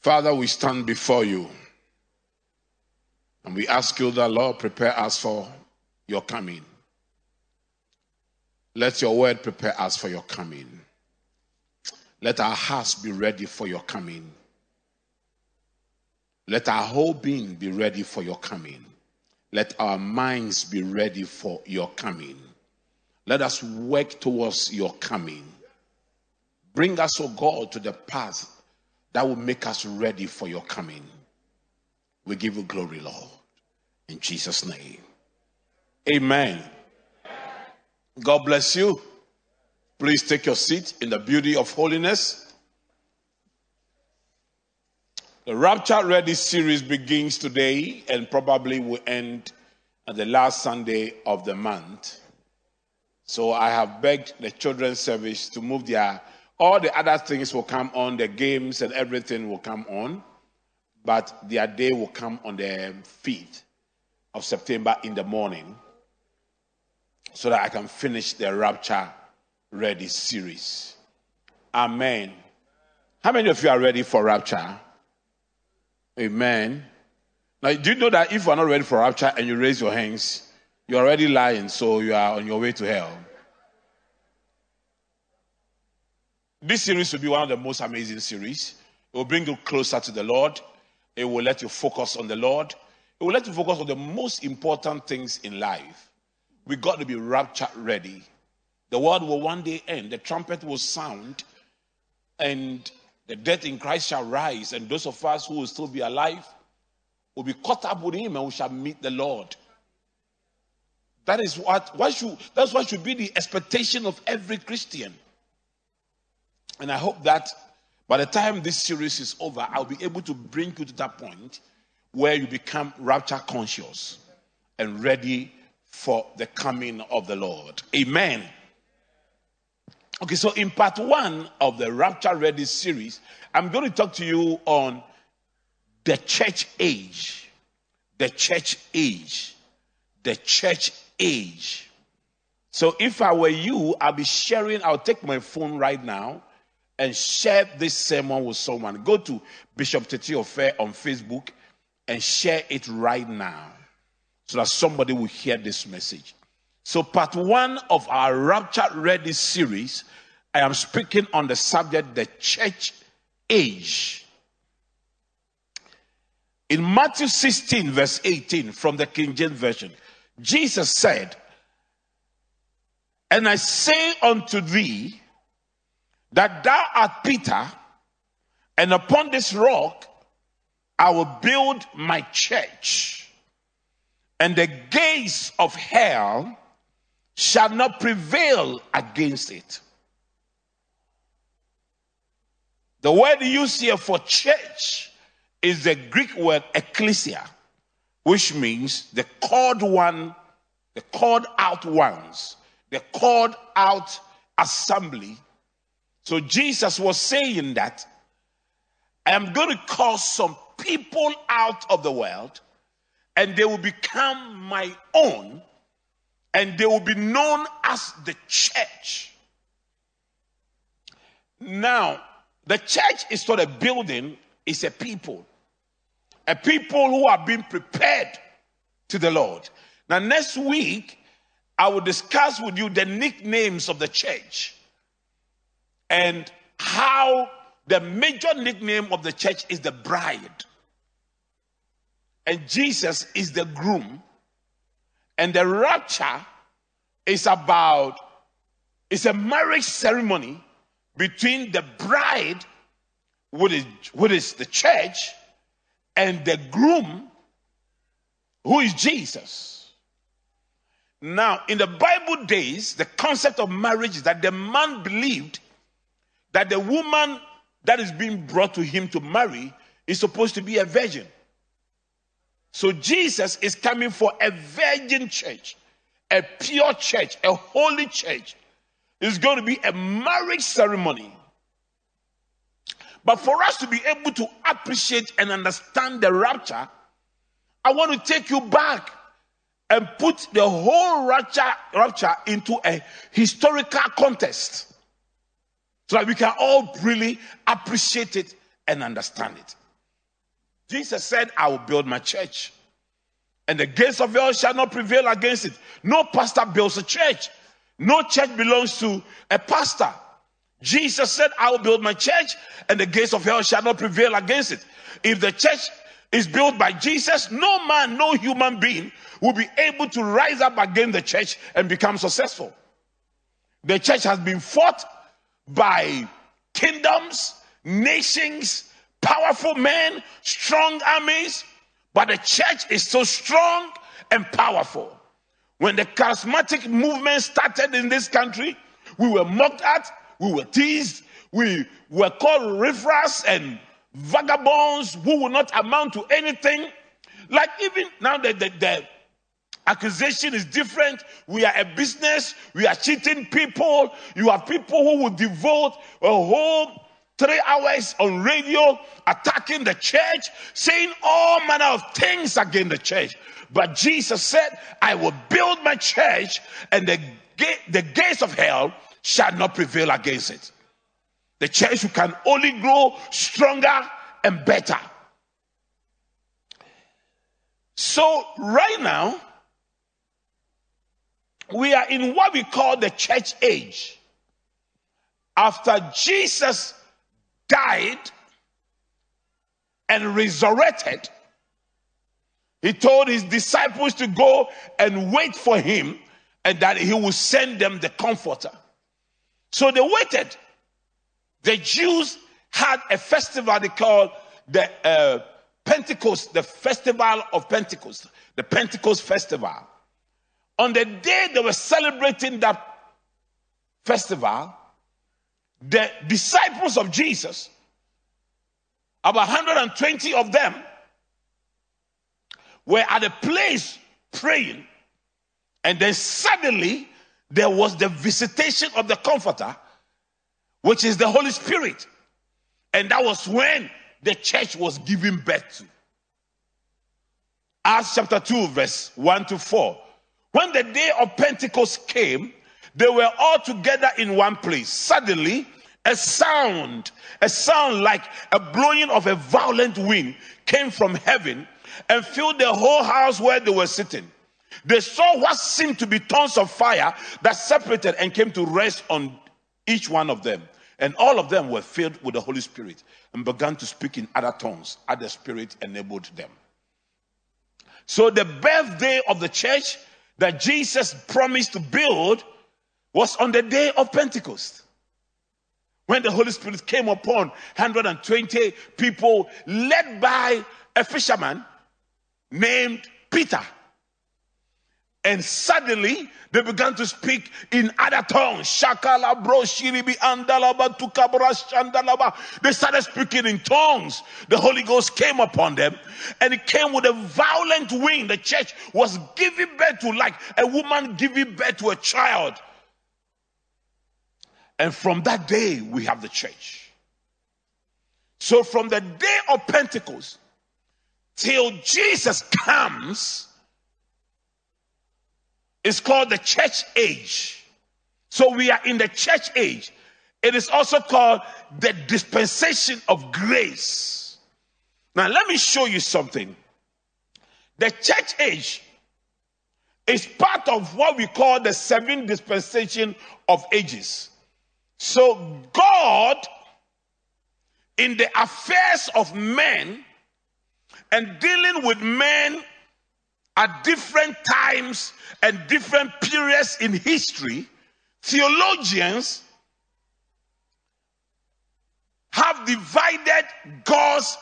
Father, we stand before you and we ask you that, Lord, prepare us for your coming. Let your word prepare us for your coming. Let our hearts be ready for your coming. Let our whole being be ready for your coming. Let our minds be ready for your coming. Let us work towards your coming. Bring us, O oh God, to the path that will make us ready for your coming. We give you glory, Lord. In Jesus' name. Amen. God bless you. Please take your seat in the beauty of holiness. The Rapture Ready series begins today and probably will end at the last Sunday of the month. So I have begged the children's service to move their all the other things will come on, the games and everything will come on, but their day will come on the 5th of September in the morning so that I can finish the Rapture Ready series. Amen. How many of you are ready for Rapture? Amen. Now, do you know that if you are not ready for Rapture and you raise your hands, you're already lying, so you are on your way to hell? This series will be one of the most amazing series. It will bring you closer to the Lord. It will let you focus on the Lord. It will let you focus on the most important things in life. We got to be rapture ready. The world will one day end. The trumpet will sound, and the dead in Christ shall rise. And those of us who will still be alive will be caught up with Him, and we shall meet the Lord. That is what, what should, that's what should be the expectation of every Christian. And I hope that by the time this series is over, I'll be able to bring you to that point where you become rapture conscious and ready for the coming of the Lord. Amen. Okay, so in part one of the Rapture Ready series, I'm going to talk to you on the church age. The church age. The church age. So if I were you, I'll be sharing, I'll take my phone right now and share this sermon with someone. Go to Bishop Tete Ofe on Facebook and share it right now so that somebody will hear this message. So, part one of our Rapture Ready series, I am speaking on the subject the church age. In Matthew 16, verse 18, from the King James Version, Jesus said, And I say unto thee, that thou art Peter, and upon this rock I will build my church, and the gates of hell shall not prevail against it. The word used here for church is the Greek word ecclesia, which means the called one, the called out ones, the called out assembly so Jesus was saying that I am going to call some people out of the world and they will become my own and they will be known as the church. Now, the church is not a building, it's a people. A people who are being prepared to the Lord. Now, next week, I will discuss with you the nicknames of the church and how the major nickname of the church is the bride. And Jesus is the groom. And the rapture is about, it's a marriage ceremony between the bride, which is, which is the church, and the groom, who is Jesus. Now, in the Bible days, the concept of marriage is that the man believed that the woman that is being brought to him to marry is supposed to be a virgin. So Jesus is coming for a virgin church, a pure church, a holy church. It's going to be a marriage ceremony. But for us to be able to appreciate and understand the rapture, I want to take you back and put the whole rapture, rapture into a historical context so that we can all really appreciate it and understand it. Jesus said, I will build my church, and the gates of hell shall not prevail against it. No pastor builds a church, no church belongs to a pastor. Jesus said, I will build my church, and the gates of hell shall not prevail against it. If the church is built by Jesus, no man, no human being will be able to rise up against the church and become successful. The church has been fought by kingdoms, nations, powerful men, strong armies, but the church is so strong and powerful. When the charismatic movement started in this country, we were mocked at, we were teased, we were called riffraffs and vagabonds who will not amount to anything. Like even now, the, the, the accusation is different. We are a business. We are cheating people. You have people who will devote a whole three hours on radio attacking the church, saying all manner of things against the church. But Jesus said, I will build my church and the, the gates of hell shall not prevail against it. The church can only grow stronger and better. So, right now, we are in what we call the church age. After Jesus died and resurrected, he told his disciples to go and wait for him and that he will send them the comforter. So they waited. The Jews had a festival they called the uh, Pentecost, the festival of Pentecost, the Pentecost festival. On the day they were celebrating that festival, the disciples of Jesus, about 120 of them, were at a place praying. And then suddenly there was the visitation of the Comforter, which is the Holy Spirit. And that was when the church was given birth to. Acts chapter 2, verse 1 to 4. When the day of Pentecost came, they were all together in one place. Suddenly, a sound, a sound like a blowing of a violent wind came from heaven and filled the whole house where they were sitting. They saw what seemed to be tongues of fire that separated and came to rest on each one of them. And all of them were filled with the Holy Spirit and began to speak in other tongues as the Spirit enabled them. So, the birthday of the church that Jesus promised to build was on the day of Pentecost. When the Holy Spirit came upon 120 people led by a fisherman named Peter. And suddenly they began to speak in other tongues. Andalaba. They started speaking in tongues. The Holy Ghost came upon them and it came with a violent wind. The church was giving birth to like a woman giving birth to a child. And from that day, we have the church. So from the day of Pentecost till Jesus comes, it's called the church age. So we are in the church age. It is also called the dispensation of grace. Now, let me show you something. The church age is part of what we call the seven dispensation of ages. So, God, in the affairs of men and dealing with men at different times and different periods in history, theologians have divided God's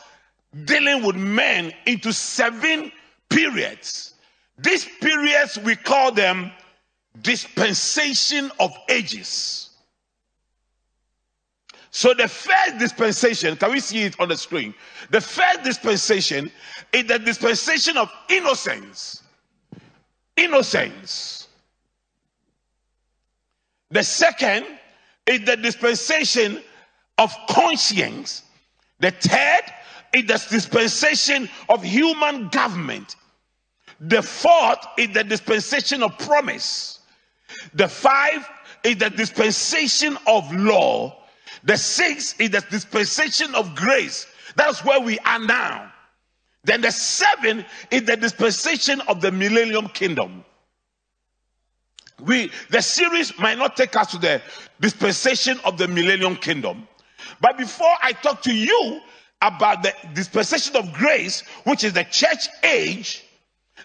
dealing with men into seven periods. These periods, we call them dispensation of ages. So the first dispensation, can we see it on the screen? The first dispensation is the dispensation of innocence. Innocence. The second is the dispensation of conscience. The third is the dispensation of human government. The fourth is the dispensation of promise. The five is the dispensation of law. The sixth is the dispensation of grace. That's where we are now. Then the seven is the dispensation of the millennium kingdom. We the series might not take us to the dispensation of the millennium kingdom. But before I talk to you about the dispensation of grace, which is the church age,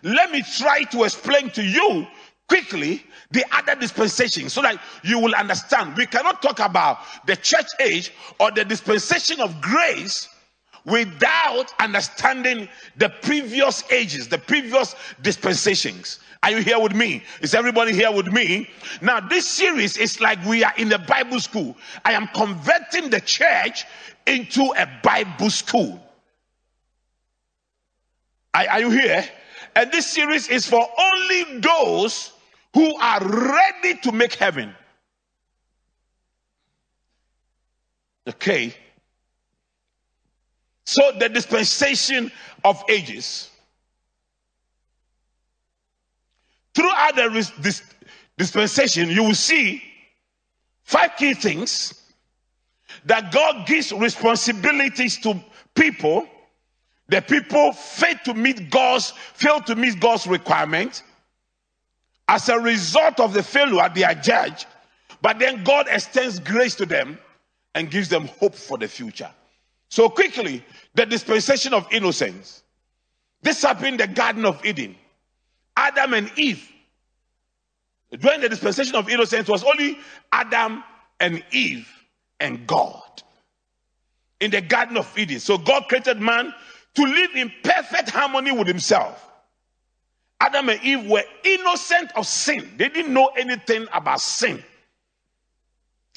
let me try to explain to you quickly the other dispensation so that you will understand. We cannot talk about the church age or the dispensation of grace without understanding the previous ages, the previous dispensations. Are you here with me? Is everybody here with me? Now, this series is like we are in the Bible school. I am converting the church into a Bible school. Are, are you here? And this series is for only those who are ready to make heaven. Okay. So, the dispensation of ages. Throughout the this dispensation, you will see five key things that God gives responsibilities to people. The people fail to meet God's fail to meet God's requirement. As a result of the failure, they are judged. But then God extends grace to them and gives them hope for the future. So quickly, the dispensation of innocence. This happened in the Garden of Eden. Adam and Eve. During the dispensation of innocence was only Adam and Eve and God in the Garden of Eden. So God created man to live in perfect harmony with himself. Adam and Eve were innocent of sin. They didn't know anything about sin.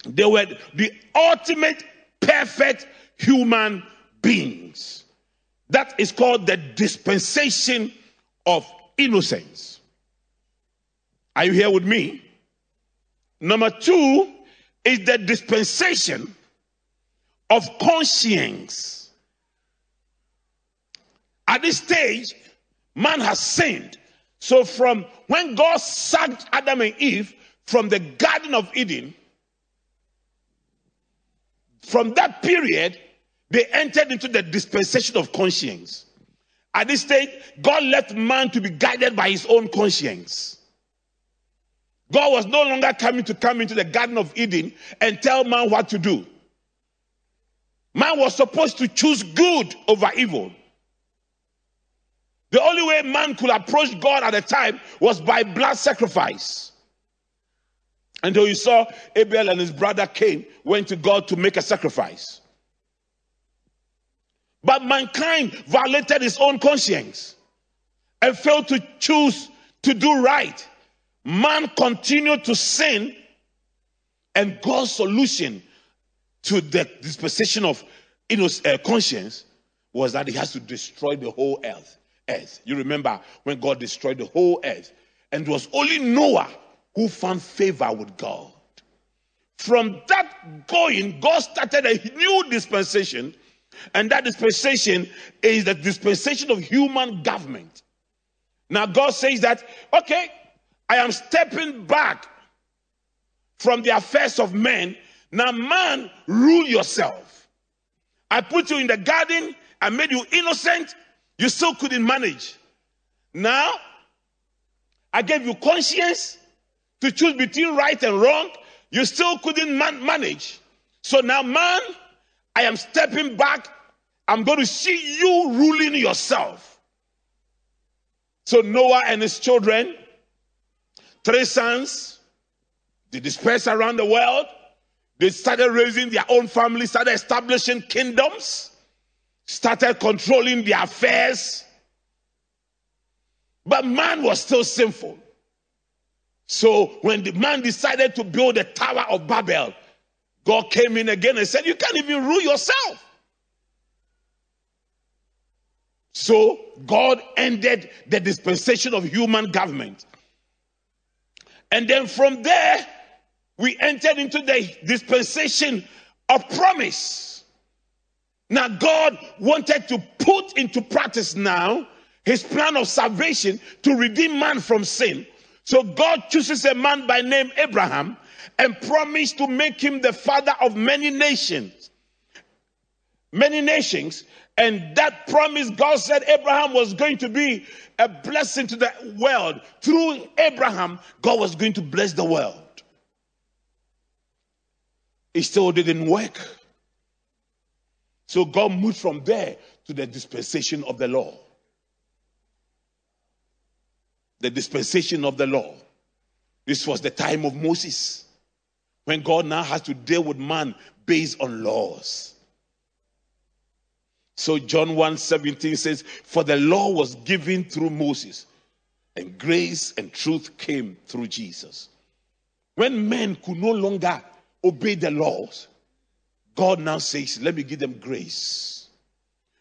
They were the ultimate perfect human beings. That is called the dispensation of innocence. Are you here with me? Number two is the dispensation of conscience. At this stage, man has sinned. So, from when God sacked Adam and Eve from the Garden of Eden, from that period, they entered into the dispensation of conscience. At this stage, God left man to be guided by his own conscience. God was no longer coming to come into the Garden of Eden and tell man what to do. Man was supposed to choose good over evil. The only way man could approach God at the time was by blood sacrifice. Until you saw Abel and his brother Cain went to God to make a sacrifice. But mankind violated his own conscience and failed to choose to do right. Man continued to sin, and God's solution to the disposition of uh, conscience was that he has to destroy the whole earth. Earth. You remember when God destroyed the whole earth, and it was only Noah who found favor with God. From that going, God started a new dispensation and that dispensation is the dispensation of human government. Now, God says that, okay, I am stepping back from the affairs of men. Now, man, rule yourself. I put you in the garden, I made you innocent, you still couldn't manage. Now, I gave you conscience to choose between right and wrong, you still couldn't man- manage. So now, man, I am stepping back. I'm going to see you ruling yourself. So Noah and his children, three sons, they dispersed around the world. They started raising their own families, started establishing kingdoms, started controlling their affairs. But man was still sinful. So when the man decided to build the Tower of Babel, God came in again and said, You can't even rule yourself. So God ended the dispensation of human government. And then from there, we entered into the dispensation of promise. Now, God wanted to put into practice now his plan of salvation to redeem man from sin. So God chooses a man by name Abraham and promised to make him the father of many nations. many nations. And that promise, God said Abraham was going to be a blessing to the world. Through Abraham, God was going to bless the world. It still didn't work. So God moved from there to the dispensation of the law. The dispensation of the law. This was the time of Moses, when God now has to deal with man based on laws. So John 1 17 says, For the law was given through Moses, and grace and truth came through Jesus. When men could no longer obey the laws, God now says, Let me give them grace.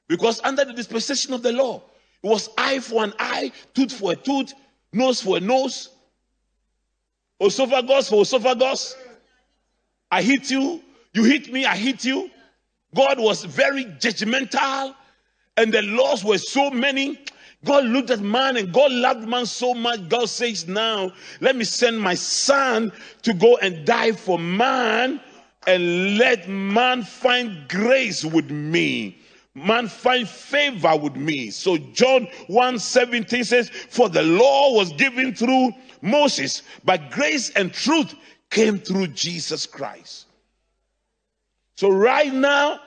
Because under the dispensation of the law, it was eye for an eye, tooth for a tooth, nose for a nose, esophagus for esophagus. I hit you, you hit me, I hit you. God was very judgmental, and the laws were so many. God looked at man and God loved man so much. God says, Now let me send my son to go and die for man and let man find grace with me. Man find favor with me. So john 1 17 says for the law was given through moses but grace and truth came through jesus christ. So right now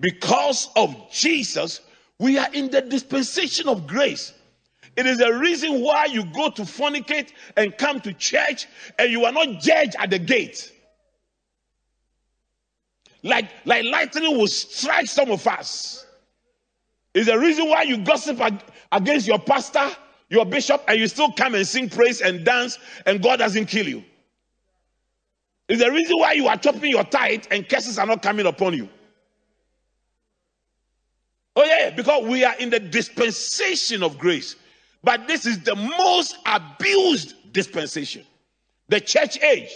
because of jesus we are in the dispensation of grace. It is the reason why you go to fornicate and come to church and you are not judged at the gate like, like lightning will strike some of us. Is the reason why you gossip against your pastor, your bishop, and you still come and sing praise and dance, and God doesn't kill you. Is the reason why you are chopping your tithe and curses are not coming upon you. Oh, yeah, because we are in the dispensation of grace. But this is the most abused dispensation. The church age.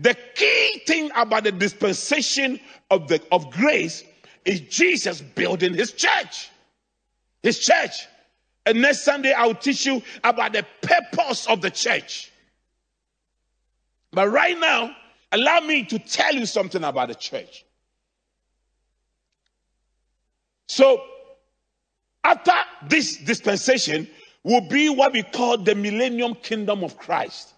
The key thing about the dispensation of, the, of grace is Jesus building his church. His church. And next Sunday, I'll teach you about the purpose of the church. But right now, allow me to tell you something about the church. So, after this dispensation, will be what we call the millennium kingdom of Christ.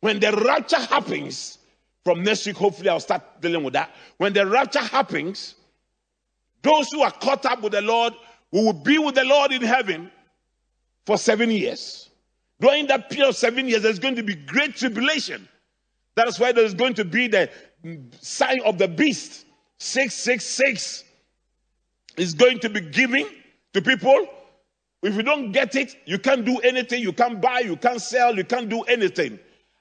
When the rapture happens, from next week, hopefully, I'll start dealing with that. When the rapture happens, those who are caught up with the Lord will be with the Lord in heaven for seven years. During that period of seven years, there's going to be great tribulation. That is why there's going to be the sign of the beast. 666 is going to be given to people. If you don't get it, you can't do anything. You can't buy, you can't sell, you can't do anything.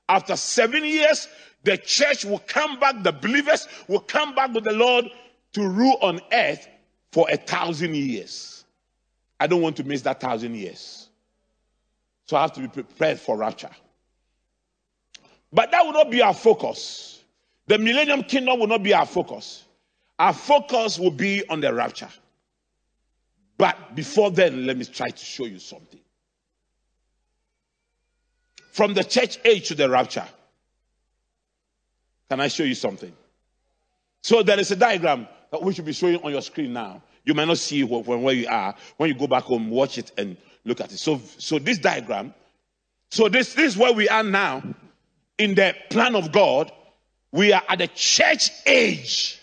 After seven years, the church will come back, the believers will come back with the Lord to rule on earth for a thousand years. I don't want to miss that thousand years. So I have to be prepared for rapture. But that will not be our focus. The millennium kingdom will not be our focus. Our focus will be on the rapture. But before then, let me try to show you something. From the church age to the rapture. Can I show you something? So there is a diagram that we should be showing on your screen now. You might not see where you are. When you go back home, watch it and look at it. So, so this diagram, so this, this is where we are now in the plan of God. We are at the church age.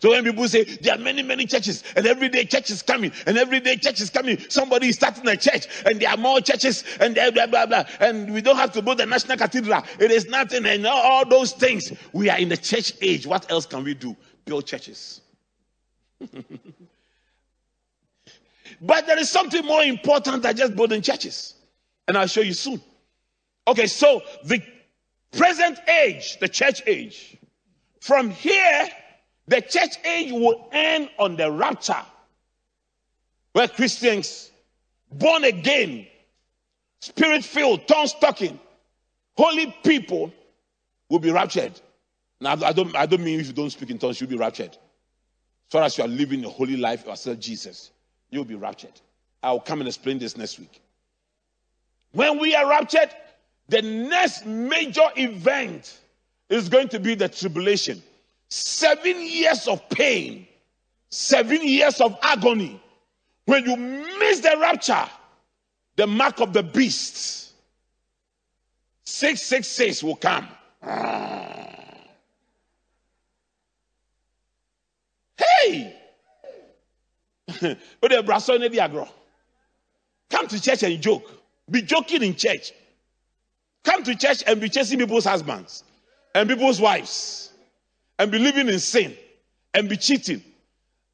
So when people say there are many, many churches, and every day church is coming, and every day church is coming, somebody is starting a church, and there are more churches, and blah blah blah, blah. and we don't have to build the national cathedral. It is nothing, and all those things. We are in the church age. What else can we do? Build churches. but there is something more important than just building churches, and I'll show you soon. Okay, so the present age, the church age, from here the church age will end on the rapture, where Christians, born again, spirit filled, tongue talking, holy people will be raptured. Now, I don't, I don't mean if you don't speak in tongues, you'll be raptured. As far as you are living a holy life yourself, Jesus, you'll be raptured. I'll come and explain this next week. When we are raptured, the next major event is going to be the tribulation. Seven years of pain, seven years of agony. When you miss the rapture, the mark of the beast, 666 will come. Hey! Come to church and joke. Be joking in church. Come to church and be chasing people's husbands and people's wives and be living in sin and be cheating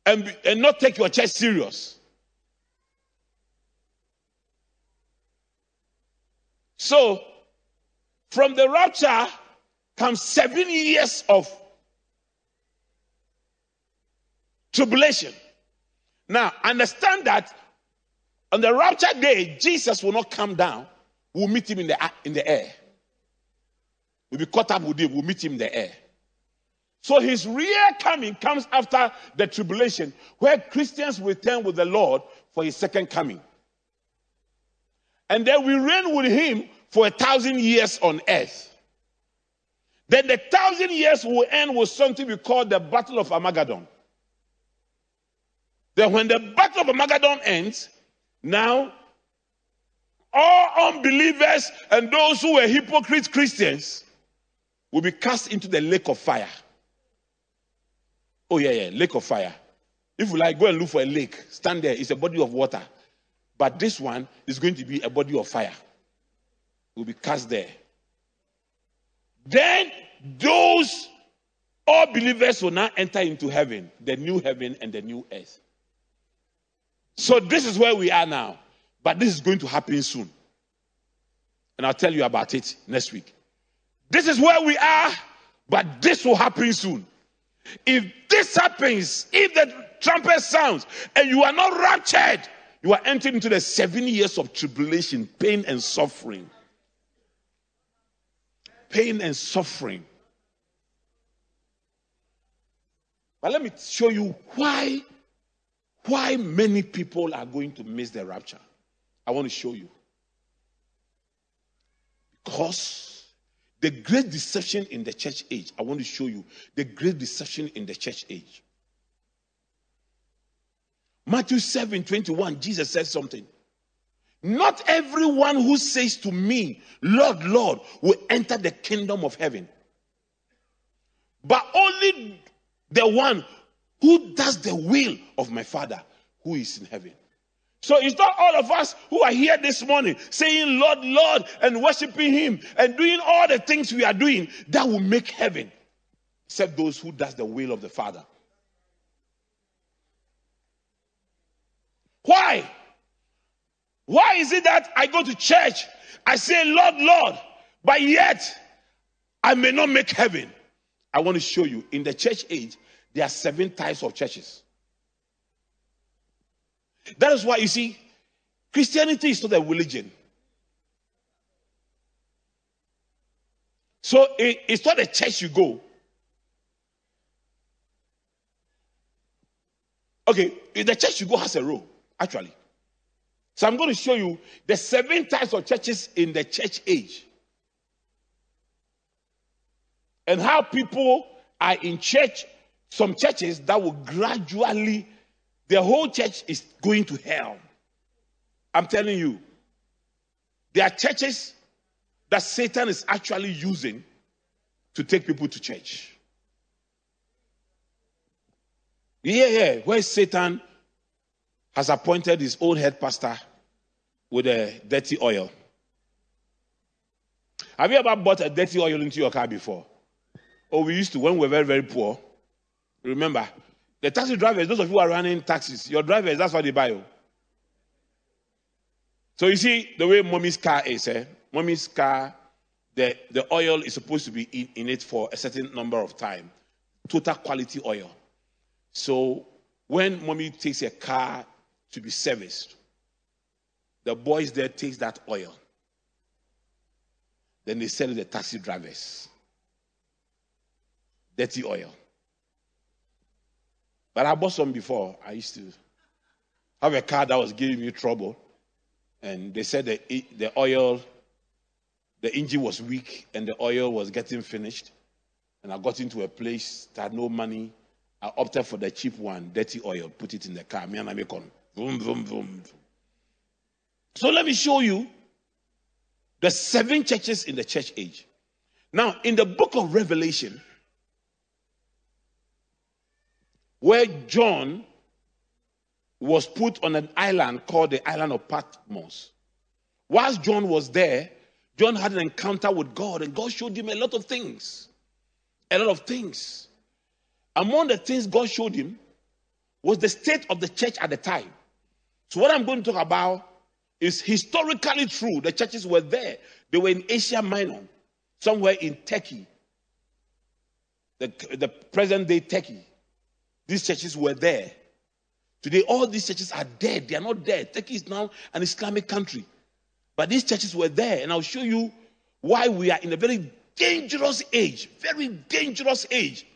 and, be, and not take your church serious. So, from the rapture comes seven years of tribulation. Now, understand that on the rapture day, Jesus will not come down. We'll meet him in the, in the air. We'll be caught up with him. We'll meet him in the air. So his real coming comes after the tribulation, where Christians return with the Lord for his second coming. And then we reign with him for a thousand years on earth. Then the thousand years will end with something we call the Battle of Armageddon. Then when the Battle of Armageddon ends, now all unbelievers and those who were hypocrite Christians will be cast into the lake of fire. Oh, yeah, yeah, lake of fire. If you like, go and look for a lake. Stand there. It's a body of water. But this one is going to be a body of fire. Will be cast there. Then those all believers will now enter into heaven, the new heaven and the new earth. So this is where we are now. But this is going to happen soon. And I'll tell you about it next week. This is where we are, but this will happen soon. If this happens, if the trumpet sounds and you are not raptured, you are entering into the seven years of tribulation, pain, and suffering. Pain and suffering. But let me show you why why many people are going to miss the rapture. I want to show you. Because the great deception in the church age, I want to show you the great deception in the church age. Matthew 7 21, Jesus said something. Not everyone who says to me, Lord, Lord, will enter the kingdom of heaven, but only the one who does the will of my Father who is in heaven. So it's not all of us who are here this morning saying, Lord, Lord, and worshiping Him and doing all the things we are doing that will make heaven, except those who does the will of the Father. Why? Why is it that I go to church, I say, Lord, Lord, but yet I may not make heaven? I want to show you in the church age, there are seven types of churches. That is why you see, Christianity is not a religion. So it, it's not a church you go. Okay, the church you go has a role, actually. So I'm going to show you the seven types of churches in the church age. And how people are in church, some churches that will gradually the whole church is going to hell. I'm telling you. There are churches that Satan is actually using to take people to church. Yeah, yeah, where Satan has appointed his own head pastor with a dirty oil. Have you ever bought a dirty oil into your car before? Oh, we used to when we were very, very poor. Remember, the taxi drivers, those of you who are running taxis, your drivers, that's what they buy. Oh. So you see the way mommy's car is, eh? Mommy's car, the, the oil is supposed to be in, in it for a certain number of time. Total quality oil. So when mommy takes a car to be serviced, the boys there takes that oil. Then they sell it to the taxi drivers. Dirty oil. But I bought some before. I used to have a car that was giving me trouble. And they said the, the oil, the engine was weak and the oil was getting finished. And I got into a place that had no money. I opted for the cheap one, dirty oil, put it in the car. Me and I make on. Vroom, vroom, vroom. So let me show you the seven churches in the church age. Now, in the book of Revelation, where John was put on an island called the island of Patmos. Whilst John was there, John had an encounter with God, and God showed him a lot of things. A lot of things. Among the things God showed him was the state of the church at the time. So, what I'm going to talk about is historically true. The churches were there, they were in Asia Minor, somewhere in Turkey, the, the present day Turkey. These churches were there. Today, all these churches are dead. They are not dead. Turkey is now an Islamic country. But these churches were there, and I'll show you why we are in a very dangerous age. Very dangerous age.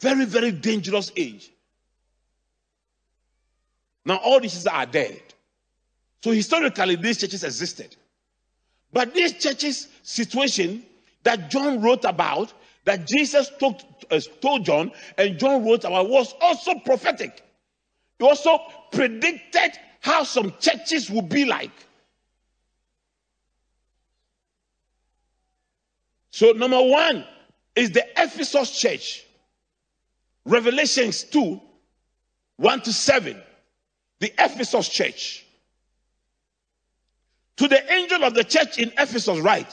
Very, very dangerous age. Now, all these churches are dead. So, historically, these churches existed. But these churches' situation that John wrote about that Jesus told, uh, told John and John wrote about was also prophetic. He also predicted how some churches would be like. So, number one is the Ephesus church. Revelations 2 1 to 7. The Ephesus church. To the angel of the church in Ephesus, write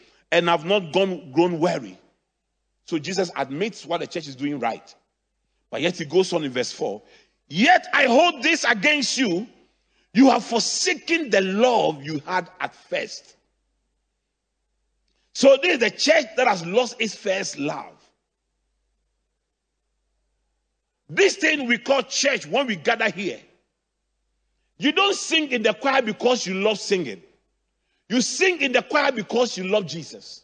and have not gone, grown weary. So Jesus admits what the church is doing right. But yet he goes on in verse 4 Yet I hold this against you. You have forsaken the love you had at first. So this is the church that has lost its first love. This thing we call church when we gather here. You don't sing in the choir because you love singing. You sing in the choir because you love Jesus.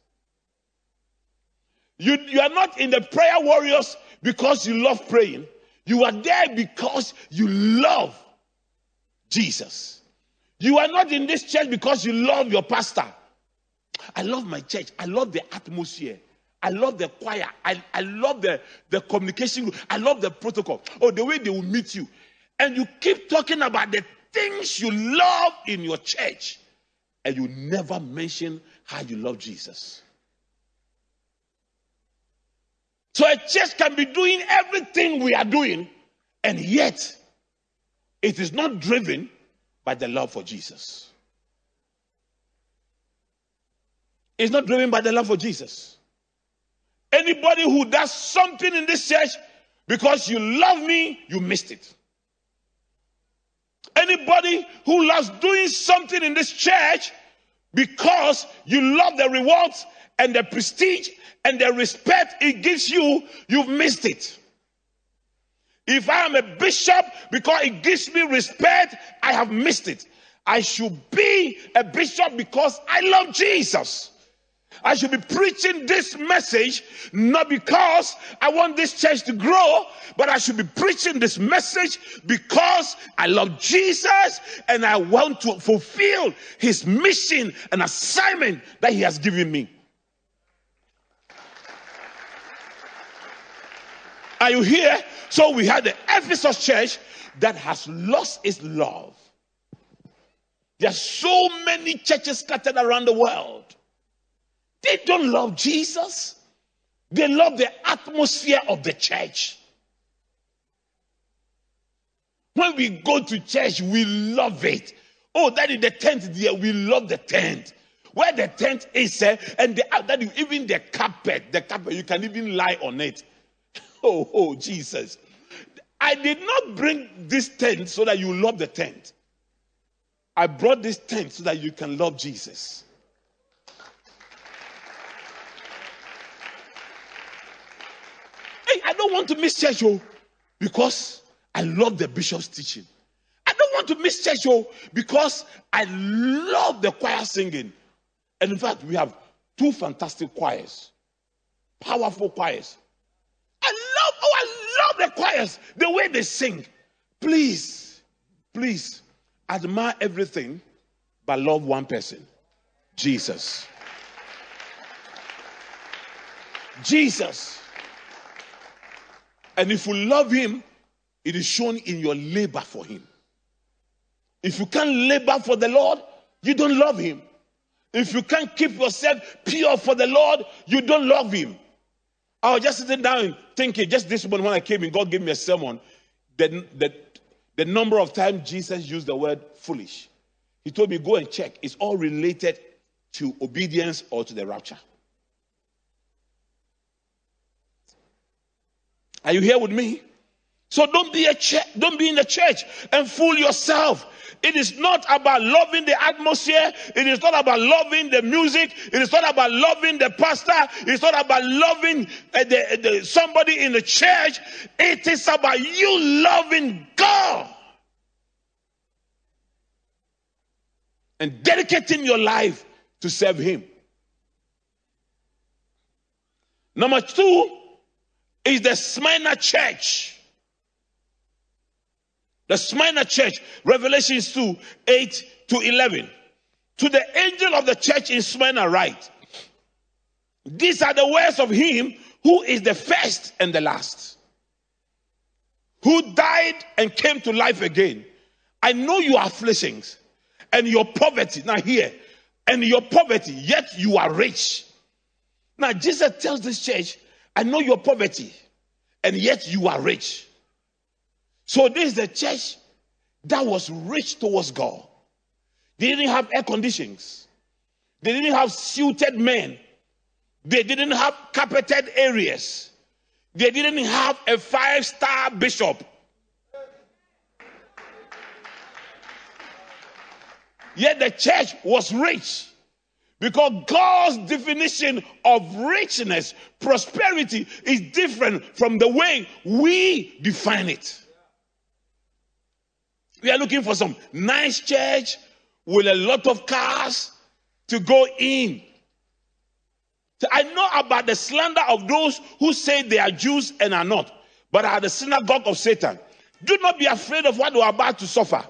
You, you are not in the prayer warriors because you love praying. You are there because you love Jesus. You are not in this church because you love your pastor. I love my church. I love the atmosphere. I love the choir. I, I love the, the communication. I love the protocol. Oh, the way they will meet you. And you keep talking about the things you love in your church and you never mention how you love Jesus. So a church can be doing everything we are doing, and yet it is not driven by the love for Jesus. It's not driven by the love for Jesus. Anybody who does something in this church because you love me, you missed it. Anybody who loves doing something in this church because you love the rewards and the prestige and the respect it gives you, you've missed it. If I am a bishop because it gives me respect, I have missed it. I should be a bishop because I love Jesus. I should be preaching this message not because I want this church to grow, but I should be preaching this message because I love Jesus and I want to fulfill his mission and assignment that he has given me. Are you here? So we had the Ephesus church that has lost its love. There are so many churches scattered around the world they don't love Jesus, they love the atmosphere of the church. When we go to church, we love it. Oh, that is the tent there. We love the tent. Where the tent is, uh, and the, uh, that is even the carpet, the carpet, you can even lie on it. Oh, oh, Jesus. I did not bring this tent so that you love the tent. I brought this tent so that you can love Jesus. Don't want to miss church, oh, because I love the bishop's teaching. I don't want to miss church, oh, because I love the choir singing. And in fact, we have two fantastic choirs, powerful choirs. I love, oh, I love the choirs, the way they sing. Please, please admire everything, but love one person Jesus. Jesus. And if you love him, it is shown in your labor for him. If you can't labor for the Lord, you don't love him. If you can't keep yourself pure for the Lord, you don't love him. I was just sitting down thinking, just this morning when I came in, God gave me a sermon. The, the, the number of times Jesus used the word foolish. He told me, go and check. It's all related to obedience or to the rapture. Are you here with me? So don't be a ch- don't be in the church and fool yourself. It is not about loving the atmosphere. It is not about loving the music. It is not about loving the pastor. It's not about loving uh, the, the, somebody in the church. It is about you loving God and dedicating your life to serve Him. Number two is the Smyrna church. The Smyrna church, Revelations 2 8 to 11. To the angel of the church in Smyrna, write These are the words of him who is the first and the last, who died and came to life again. I know your afflictions and your poverty. Now, here, and your poverty, yet you are rich. Now, Jesus tells this church, I know your poverty, and yet you are rich. So this is the church that was rich towards God. They didn't have air conditions. They didn't have suited men. They didn't have carpeted areas. They didn't have a five star bishop. Yet the church was rich. Because God's definition of richness, prosperity, is different from the way we define it. We are looking for some nice church with a lot of cars to go in. I know about the slander of those who say they are Jews and are not, but are the synagogue of Satan. Do not be afraid of what you are about to suffer.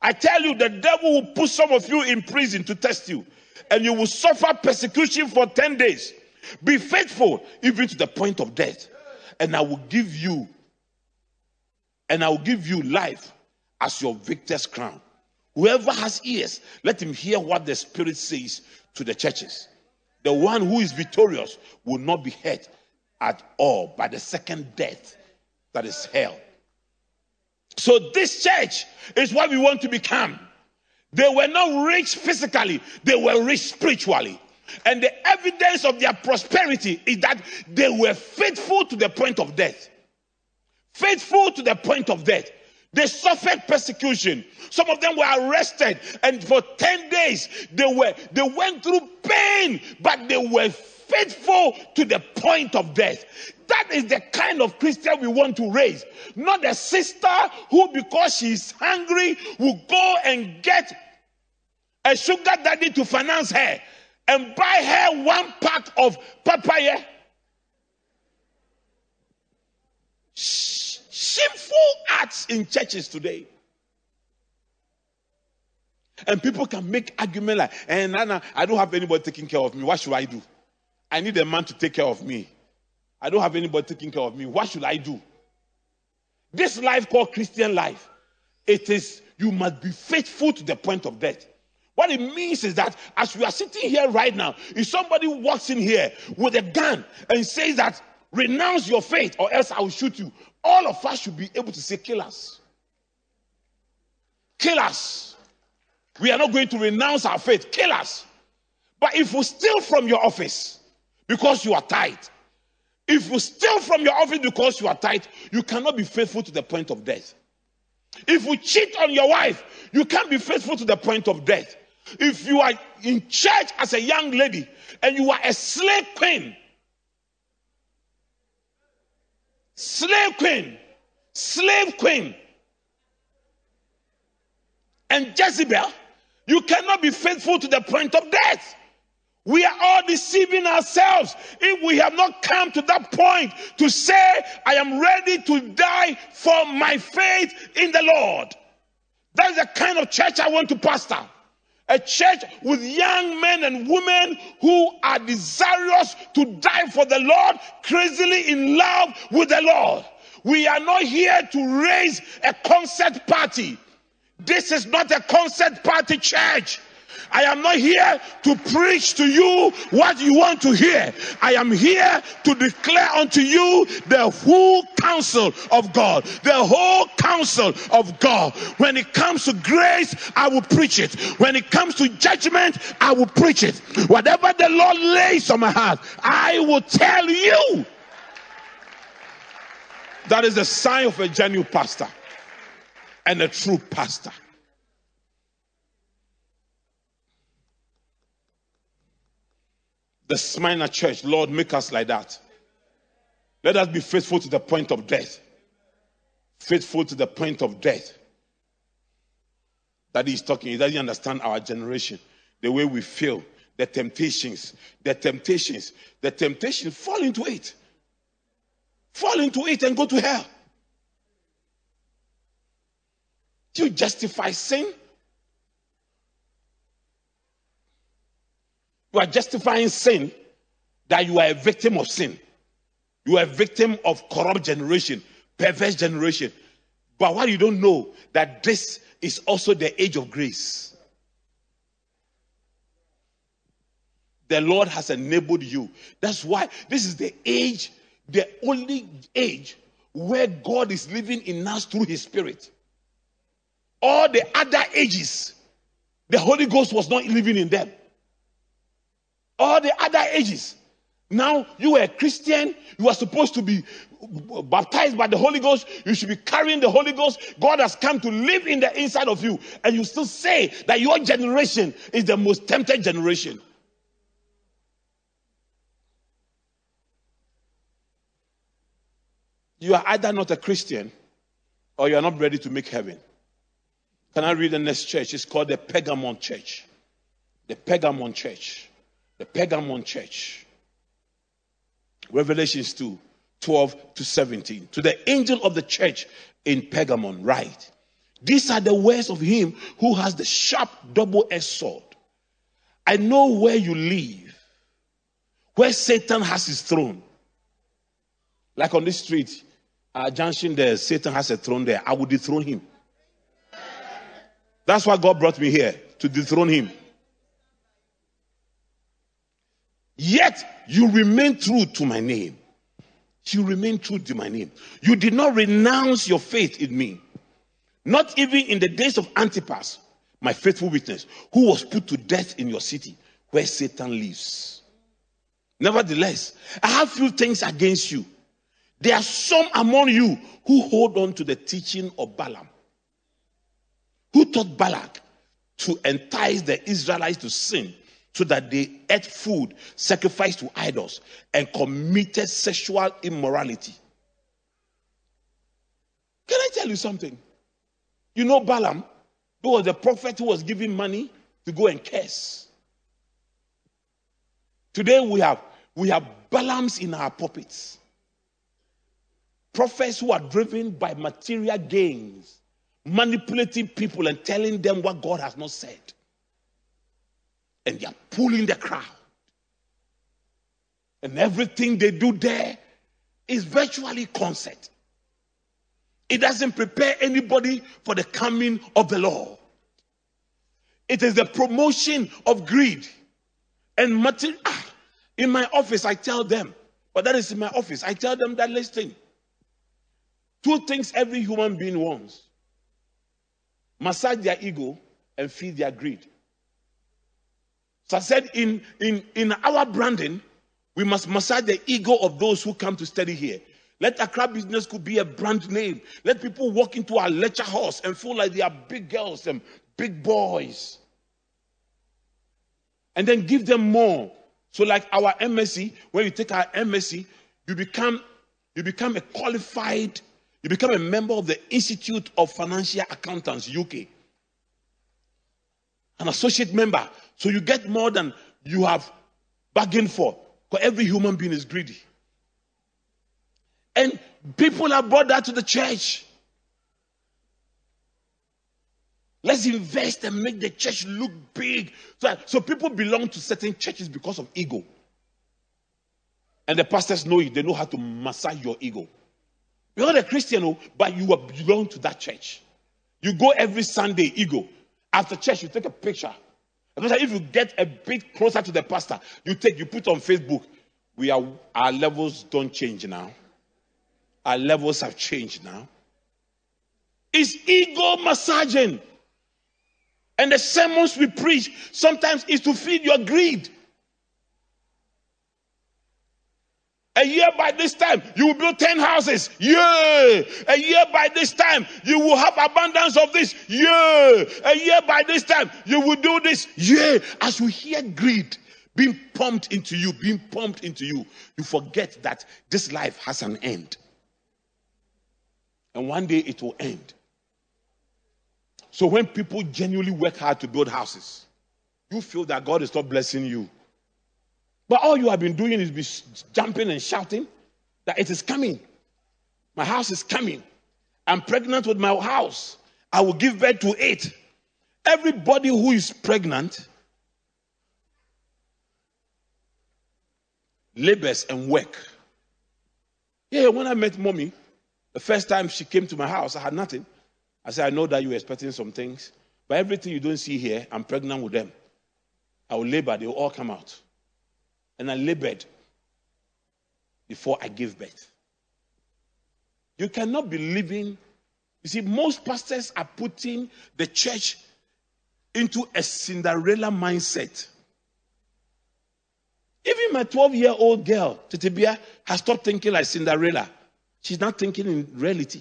I tell you, the devil will put some of you in prison to test you, and you will suffer persecution for 10 days. Be faithful even to the point of death, and I will give you, and I will give you life as your victor's crown. Whoever has ears, let him hear what the Spirit says to the churches. The one who is victorious will not be hurt at all by the second death that is hell. So, this church is what we want to become. They were not rich physically, they were rich spiritually. And the evidence of their prosperity is that they were faithful to the point of death. Faithful to the point of death. They suffered persecution. Some of them were arrested, and for 10 days they were they went through pain, but they were faithful to the point of death. That is the kind of Christian we want to raise. Not a sister who, because she's hungry, will go and get a sugar daddy to finance her and buy her one pack of papaya. Shameful acts in churches today. And people can make argument like, and eh, Nana, I don't have anybody taking care of me. What should I do? I need a man to take care of me. I don't have anybody taking care of me. What should I do? This life called Christian life, it is you must be faithful to the point of death. What it means is that as we are sitting here right now, if somebody walks in here with a gun and says that renounce your faith or else I will shoot you, all of us should be able to say, kill us. Kill us. We are not going to renounce our faith. Kill us. But if we steal from your office because you are tight, if you steal from your office because you are tight, you cannot be faithful to the point of death. If you cheat on your wife, you can't be faithful to the point of death. If you are in church as a young lady and you are a slave queen, slave queen, slave queen. And Jezebel, you cannot be faithful to the point of death. We are all deceiving ourselves if we have not come to that point to say, I am ready to die for my faith in the Lord. That is the kind of church I want to pastor. A church with young men and women who are desirous to die for the Lord, crazily in love with the Lord. We are not here to raise a concert party. This is not a concert party church. I am not here to preach to you what you want to hear. I am here to declare unto you the whole counsel of God. The whole counsel of God. When it comes to grace, I will preach it. When it comes to judgment, I will preach it. Whatever the Lord lays on my heart, I will tell you. That is the sign of a genuine pastor and a true pastor. The Smyrna church, Lord, make us like that. Let us be faithful to the point of death. Faithful to the point of death. That he's talking, he doesn't understand our generation, the way we feel, the temptations, the temptations, the temptations, fall into it. Fall into it and go to hell. Do you justify sin? You are justifying sin that you are a victim of sin. You are a victim of corrupt generation, perverse generation. But what you don't know that this is also the age of grace. The Lord has enabled you. That's why this is the age, the only age where God is living in us through his spirit. All the other ages, the Holy Ghost was not living in them. All the other ages. Now you were a Christian, you are supposed to be baptized by the Holy Ghost, you should be carrying the Holy Ghost. God has come to live in the inside of you, and you still say that your generation is the most tempted generation. You are either not a Christian or you are not ready to make heaven. Can I read the next church? It's called the Pergamon Church. The Pergamon Church. The Pergamon Church. Revelations 2 12 to 17. To the angel of the church in Pergamon, write These are the words of him who has the sharp double edged sword. I know where you live, where Satan has his throne. Like on this street, uh, junction there, Satan has a throne there. I will dethrone him. That's why God brought me here to dethrone him. Yet you remain true to my name. You remain true to my name. You did not renounce your faith in me. Not even in the days of Antipas, my faithful witness, who was put to death in your city where Satan lives. Nevertheless, I have few things against you. There are some among you who hold on to the teaching of Balaam who taught Balak to entice the Israelites to sin so that they ate food sacrificed to idols and committed sexual immorality. Can I tell you something? You know Balaam, who was the prophet who was giving money to go and curse. Today we have we have Balaams in our puppets. Prophets who are driven by material gains manipulating people and telling them what God has not said. And they are pulling the crowd. And everything they do there is virtually concert. It doesn't prepare anybody for the coming of the Lord. It is the promotion of greed and material. Ah, in my office, I tell them, but that is in my office. I tell them that listen, two things every human being wants massage their ego and feed their greed. So I said, in, in, in our branding, we must massage the ego of those who come to study here. Let Accra Business School be a brand name. Let people walk into our lecture halls and feel like they are big girls and big boys. And then give them more. So, like our MSc, when you take our MSc, you become you become a qualified, you become a member of the Institute of Financial Accountants, UK. An associate member. So you get more than you have bargained for. Because every human being is greedy. And people have brought that to the church. Let's invest and make the church look big. So, so people belong to certain churches because of ego. And the pastors know it. They know how to massage your ego. You're not a Christian, oh, but you belong to that church. You go every Sunday, ego. After church, you take a picture. If you get a bit closer to the pastor, you take, you put on Facebook. We are our levels don't change now. Our levels have changed now. It's ego massaging. And the sermons we preach sometimes is to feed your greed. A year by this time, you will build 10 houses. Yeah. A year by this time, you will have abundance of this. Yeah. A year by this time, you will do this. Yeah. As you hear greed being pumped into you, being pumped into you, you forget that this life has an end. And one day it will end. So when people genuinely work hard to build houses, you feel that God is not blessing you. But all you have been doing is be jumping and shouting that it is coming. My house is coming. I'm pregnant with my house. I will give birth to it. Everybody who is pregnant labors and work. Yeah, when I met mommy, the first time she came to my house, I had nothing. I said, I know that you're expecting some things, but everything you don't see here, I'm pregnant with them. I will labor, they will all come out. And I labored before I gave birth. You cannot be living. You see, most pastors are putting the church into a Cinderella mindset. Even my 12 year old girl, Titibia, has stopped thinking like Cinderella. She's not thinking in reality.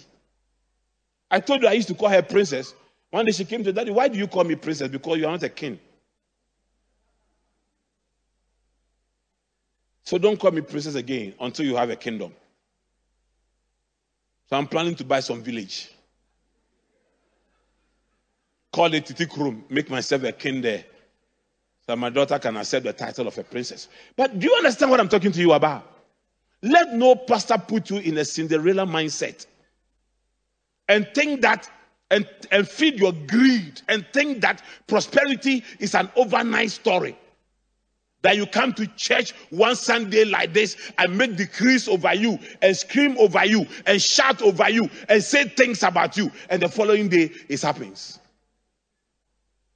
I told you I used to call her princess. One day she came to daddy, why do you call me princess? Because you are not a king. So don't call me princess again until you have a kingdom. So I'm planning to buy some village. Call it Titik room, make myself a king there. So my daughter can accept the title of a princess. But do you understand what I'm talking to you about? Let no pastor put you in a Cinderella mindset and think that and, and feed your greed and think that prosperity is an overnight story. That you come to church one Sunday like this and make decrees over you and scream over you and shout over you and say things about you, and the following day it happens.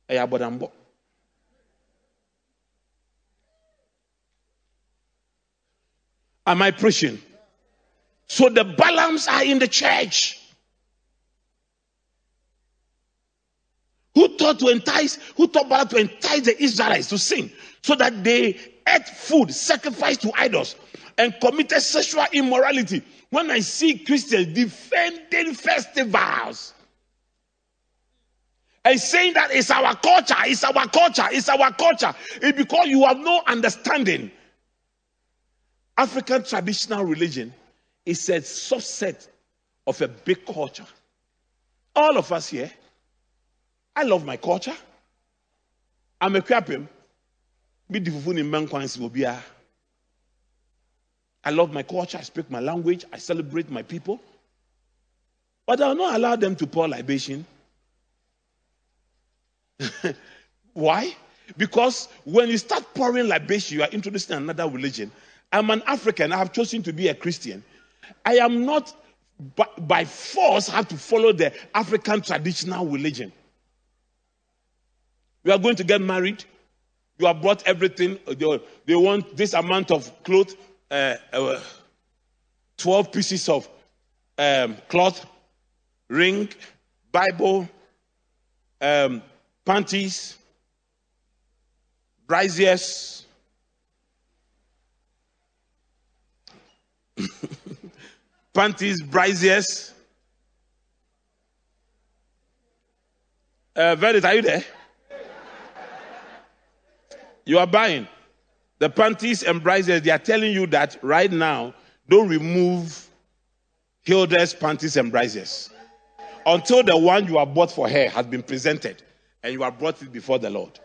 Am I preaching? So the Balaams are in the church. who thought to entice, who thought Balak to entice the Israelites to sin, so that they ate food sacrificed to idols and committed sexual immorality. When I see Christians defending festivals and saying that it's our culture, it's our culture, it's our culture, it's because you have no understanding. African traditional religion is a subset of a big culture. All of us here I love my culture. I'm a kwapim. I love my culture. I speak my language. I celebrate my people. But I'll not allow them to pour libation. Why? Because when you start pouring libation, you are introducing another religion. I'm an African. I have chosen to be a Christian. I am not by, by force have to follow the African traditional religion. We are going to get married. You have brought everything. They, they want this amount of cloth, uh, uh, 12 pieces of um, cloth, ring, Bible, um, panties, braziers. panties, braziers. Uh, Verdit, are you there? You are buying. The panties and braziers, they are telling you that right now, don't remove Hilda's panties and braziers until the one you have bought for her has been presented and you have brought it before the Lord.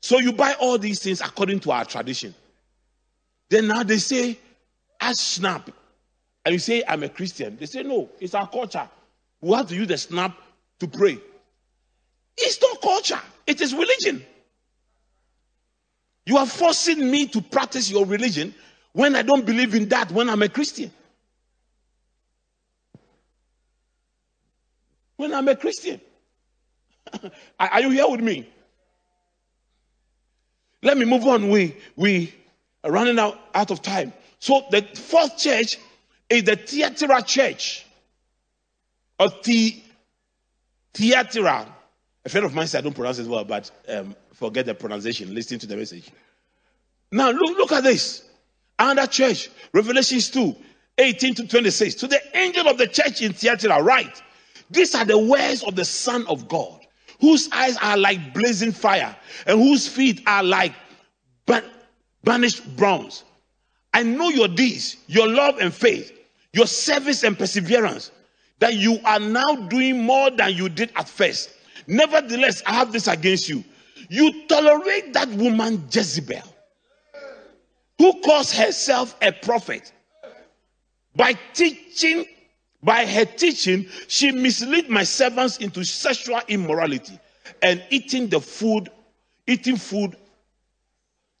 So you buy all these things according to our tradition. Then now they say, as snap. And you say, I'm a Christian. They say, no, it's our culture. We have to use the snap to pray. It's not culture, it is religion. You are forcing me to practice your religion when I don't believe in that when I'm a Christian. When I'm a Christian. are you here with me? Let me move on. We we are running out, out of time. So the fourth church is the Thyatira church. Or the Thyatira. A friend of mine said I don't pronounce it well, but um, forget the pronunciation. Listen to the message. Now look, look at this. Another church, Revelations 2, 18 to 26. To the angel of the church in Thyatira, write, These are the words of the Son of God, whose eyes are like blazing fire, and whose feet are like burnished bronze. I know your deeds, your love and faith, your service and perseverance, that you are now doing more than you did at first. Nevertheless, I have this against you. You tolerate that woman Jezebel who calls herself a prophet. By teaching, by her teaching, she misled my servants into sexual immorality and eating the food, eating food,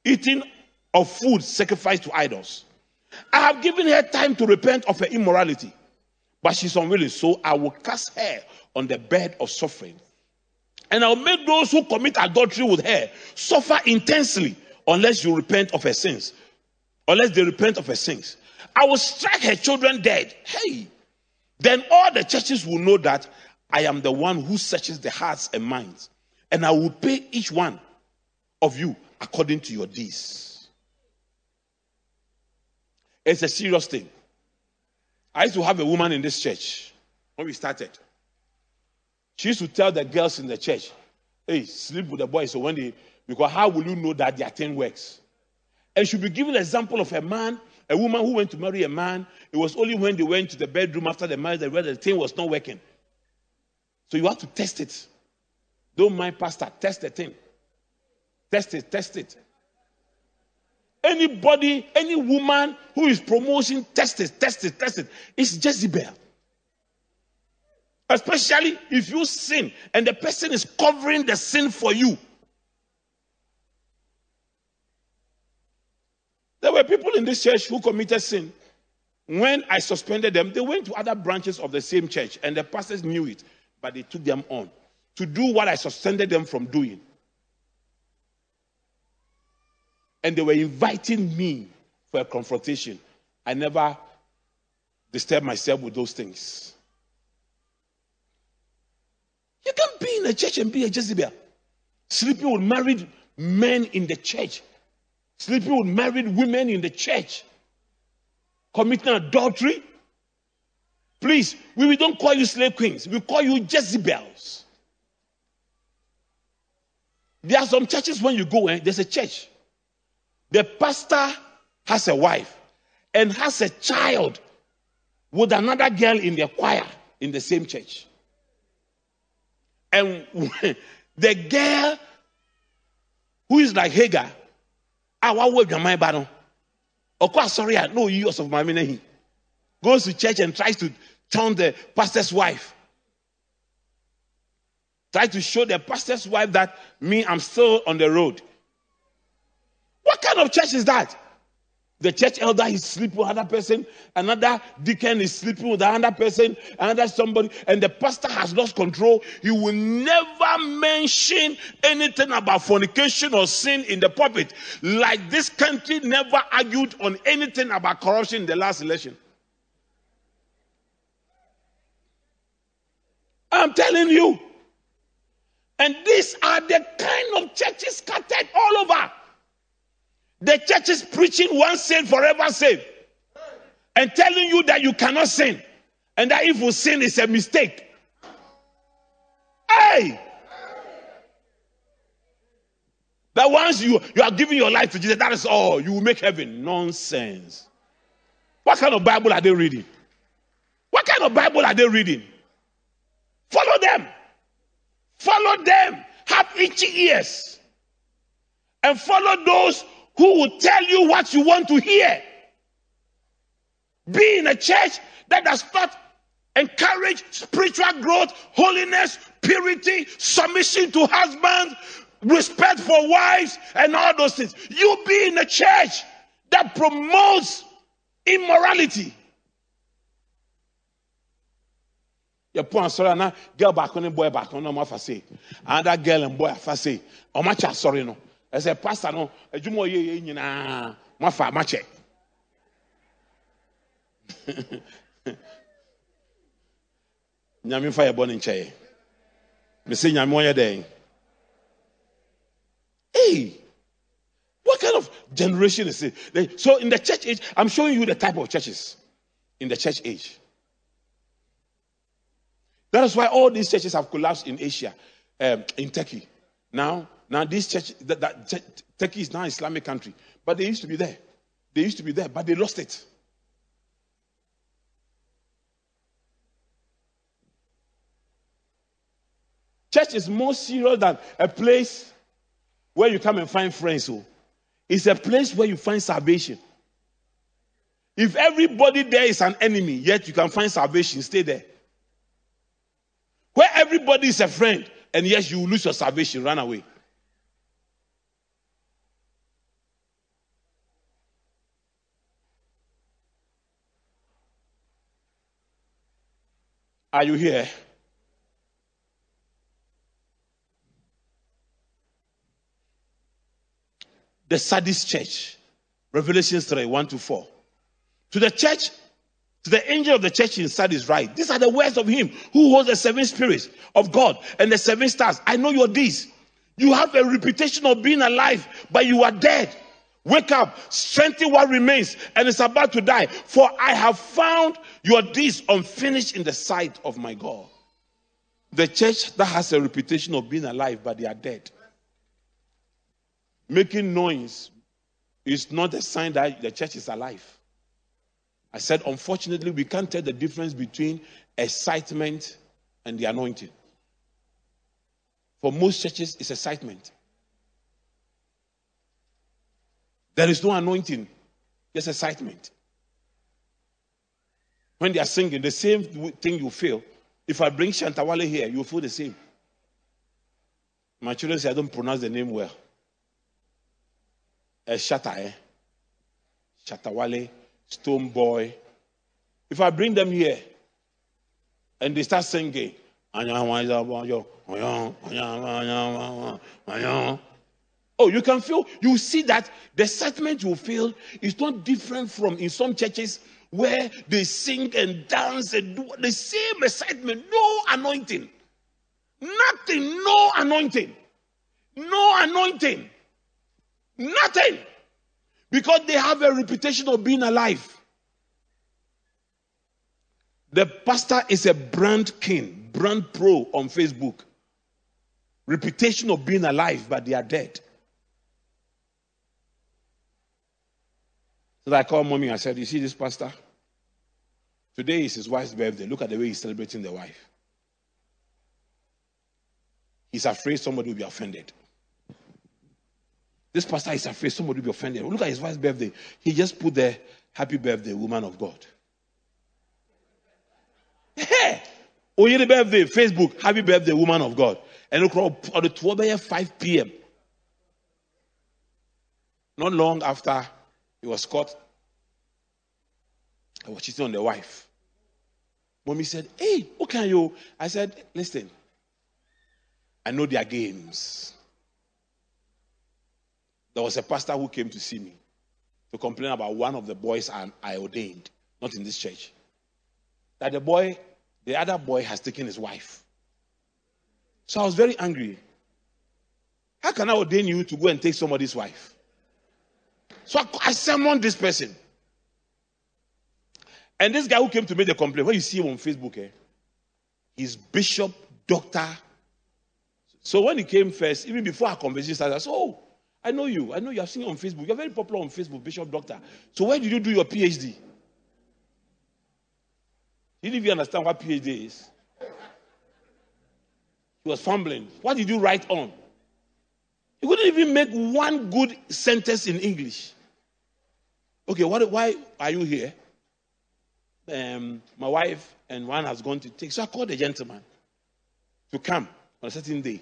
eating of food sacrificed to idols. I have given her time to repent of her immorality, but she's unwilling, so I will cast her on the bed of suffering. And I'll make those who commit adultery with her suffer intensely unless you repent of her sins unless they repent of her sins. I will strike her children dead. Hey, then all the churches will know that I am the one who searches the hearts and minds, and I will pay each one of you according to your deeds. It's a serious thing. I used to have a woman in this church when we started. She used to tell the girls in the church, hey, sleep with the boys. So when they, because how will you know that their thing works? and should be giving an example of a man, a woman who went to marry a man. It was only when they went to the bedroom after the marriage that the thing was not working. So you have to test it. Don't mind, Pastor. Test the thing. Test it, test it. Anybody, any woman who is promoting, test it, test it, test it. It's Jezebel. Especially if you sin and the person is covering the sin for you. There were people in this church who committed sin. When I suspended them, they went to other branches of the same church, and the pastors knew it, but they took them on to do what I suspended them from doing. And they were inviting me for a confrontation. I never disturbed myself with those things. You can't be in a church and be a Jezebel, sleeping with married men in the church sleeping with married women in the church, committing adultery. Please, we, we don't call you slave queens, we call you Jezebels. There are some churches when you go, eh, there's a church. The pastor has a wife and has a child with another girl in the choir in the same church. And the girl who is like Hagar a wawo adwaman ba no ɔkɔ asɔre a na oyi ɔsɔfo maame n'ahi goes to church and tries to turn the pastor's wife. Try to show the pastor's wife that me i'm still on the road. What kind of church is that the church elder is sleeping with another person, another deacon is sleeping with another person, another somebody, and the pastor has lost control. He will never mention anything about fornication or sin in the pulpit. Like this country never argued on anything about corruption in the last election. I'm telling you. And these are the kind of churches scattered all over. The church is preaching once saved, forever saved, and telling you that you cannot sin, and that if you sin is a mistake. Hey! That once you, you are giving your life to Jesus, that is all. You will make heaven. Nonsense. What kind of Bible are they reading? What kind of Bible are they reading? Follow them. Follow them. Have itchy ears. And follow those who will tell you what you want to hear. Be in a church that does not encourage spiritual growth, holiness, purity, submission to husbands, respect for wives, and all those things. You be in a church that promotes immorality. girl boy girl and boy no ɛsɛ pastor no adwuma ɔyɛ yɛ nyinaa mo afa mo akyɛ nyame fa yɛ bɔ ne nkyɛn mese nyame ɔyɛ dɛn? Hey! What kind of generation is it? So in the church age i'm showing you the type of churches. In the church age. That is why all these churches have collapsed in Asia, um, in Turkey. Now, now this church, that, that, Turkey is now an Islamic country, but they used to be there. They used to be there, but they lost it. Church is more serious than a place where you come and find friends. So oh. it's a place where you find salvation. If everybody there is an enemy, yet you can find salvation, stay there. Where everybody is a friend, and yes, you lose your salvation, run away. Are you here? The Sardis church, Revelation 3 1 to 4. To the church to the angel of the church in Sardis, write, These are the words of him who holds the seven spirits of God and the seven stars. I know your deeds. You have a reputation of being alive, but you are dead. Wake up, strengthen what remains and is about to die. For I have found your deeds unfinished in the sight of my God. The church that has a reputation of being alive, but they are dead. Making noise is not a sign that the church is alive. I said, unfortunately, we can't tell the difference between excitement and the anointing. For most churches, it's excitement. There is no anointing, just excitement. When they are singing, the same thing you feel. If I bring Shantawale here, you feel the same. My children say I don't pronounce the name well. Uh, Shata, eh? Shatta Wale Stone Boy. If I bring them here and they start singing, oh, you can feel, you see that the excitement you feel is not different from in some churches where they sing and dance and do the same excitement, no anointing. Nothing, no anointing. No anointing. Nothing. Because they have a reputation of being alive. The pastor is a brand king, brand pro on Facebook. Reputation of being alive, but they are dead. So I called mommy. I said, You see this pastor? Today is his wife's birthday. Look at the way he's celebrating the wife. He's afraid somebody will be offended. This pastor is afraid somebody will be offended. Look at his wife's birthday. He just put there, Happy birthday, woman of God. Hey! Your birthday, Facebook, happy birthday, woman of God. And look at the 12 5 p.m. Not long after he was caught, I was cheating on the wife. Mommy said, Hey, who can you? I said, Listen, I know their games. There was a pastor who came to see me to complain about one of the boys I ordained, not in this church. That the boy, the other boy, has taken his wife. So I was very angry. How can I ordain you to go and take somebody's wife? So I, I summoned this person. And this guy who came to make the complaint, when you see him on Facebook, eh, he's bishop, doctor. So when he came first, even before our conversation started, I said, Oh, I know you. I know you. have seen you on Facebook. You're very popular on Facebook, Bishop Doctor. So where did you do your PhD? He didn't even understand what PhD is. He was fumbling. What did you write on? He couldn't even make one good sentence in English. Okay, what, why are you here? Um, my wife and one has gone to take. So I called a gentleman to come on a certain day.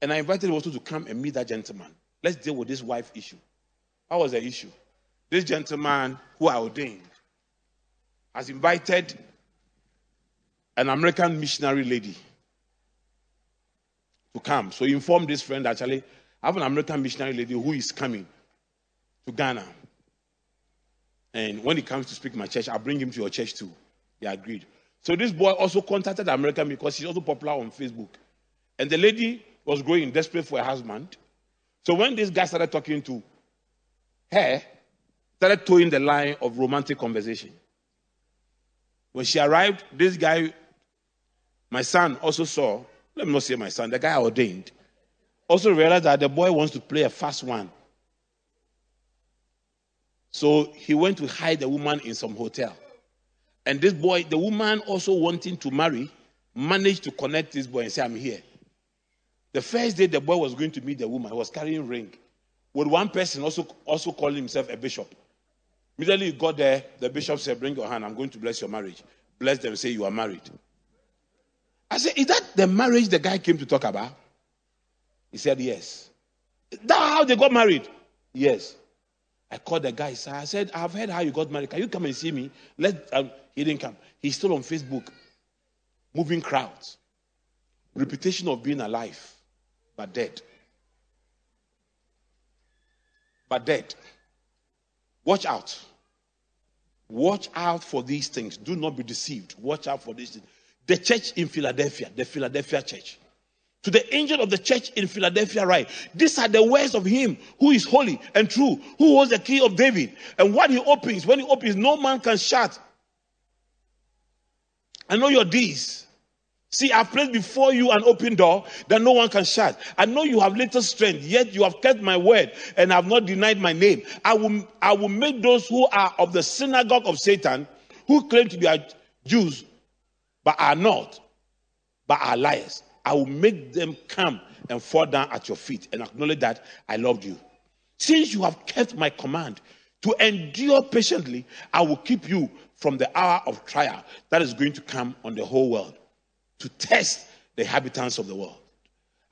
And I invited him also to come and meet that gentleman. Let's deal with this wife issue. What was the issue? This gentleman who I ordained has invited an American missionary lady to come. So he informed this friend actually, I have an American missionary lady who is coming to Ghana. And when he comes to speak my church, I'll bring him to your church too. He agreed. So this boy also contacted American because she's also popular on Facebook. And the lady was growing desperate for a husband. So when this guy started talking to her, started towing the line of romantic conversation. When she arrived, this guy, my son, also saw, let me not say my son, the guy ordained, also realized that the boy wants to play a fast one. So he went to hide the woman in some hotel. And this boy, the woman also wanting to marry, managed to connect this boy and say, I'm here. The first day the boy was going to meet the woman, he was carrying ring. With one person also, also calling himself a bishop. Immediately he got there, the bishop said, Bring your hand, I'm going to bless your marriage. Bless them, say you are married. I said, Is that the marriage the guy came to talk about? He said, Yes. That how they got married? Yes. I called the guy. I said, I've heard how you got married. Can you come and see me? Let um, he didn't come. He's still on Facebook, moving crowds. Reputation of being alive but dead. But dead. Watch out. Watch out for these things. Do not be deceived. Watch out for these things. The church in Philadelphia, the Philadelphia church. To the angel of the church in Philadelphia, right? These are the words of him who is holy and true, who holds the key of David. And what he opens, when he opens, no man can shut. I know your deeds. See, I've placed before you an open door that no one can shut. I know you have little strength, yet you have kept my word and have not denied my name. I will, I will make those who are of the synagogue of Satan, who claim to be Jews, but are not, but are liars. I will make them come and fall down at your feet and acknowledge that I loved you. Since you have kept my command to endure patiently, I will keep you from the hour of trial that is going to come on the whole world to test the inhabitants of the world.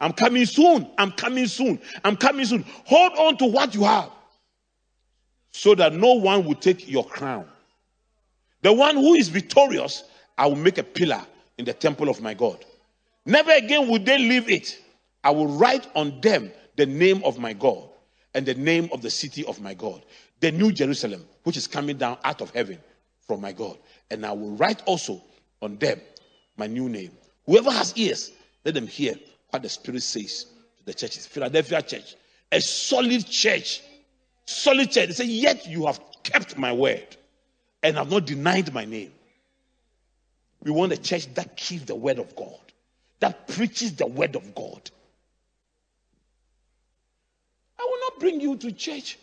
I'm coming soon. I'm coming soon. I'm coming soon. Hold on to what you have so that no one will take your crown. The one who is victorious, I will make a pillar in the temple of my God. Never again will they leave it. I will write on them the name of my God and the name of the city of my God, the new Jerusalem, which is coming down out of heaven from my God. And I will write also on them my new name. Whoever has ears, let them hear what the Spirit says to the churches. Philadelphia church, a solid church, solid church. They say, Yet you have kept my word and have not denied my name. We want a church that keeps the word of God, that preaches the word of God. I will not bring you to church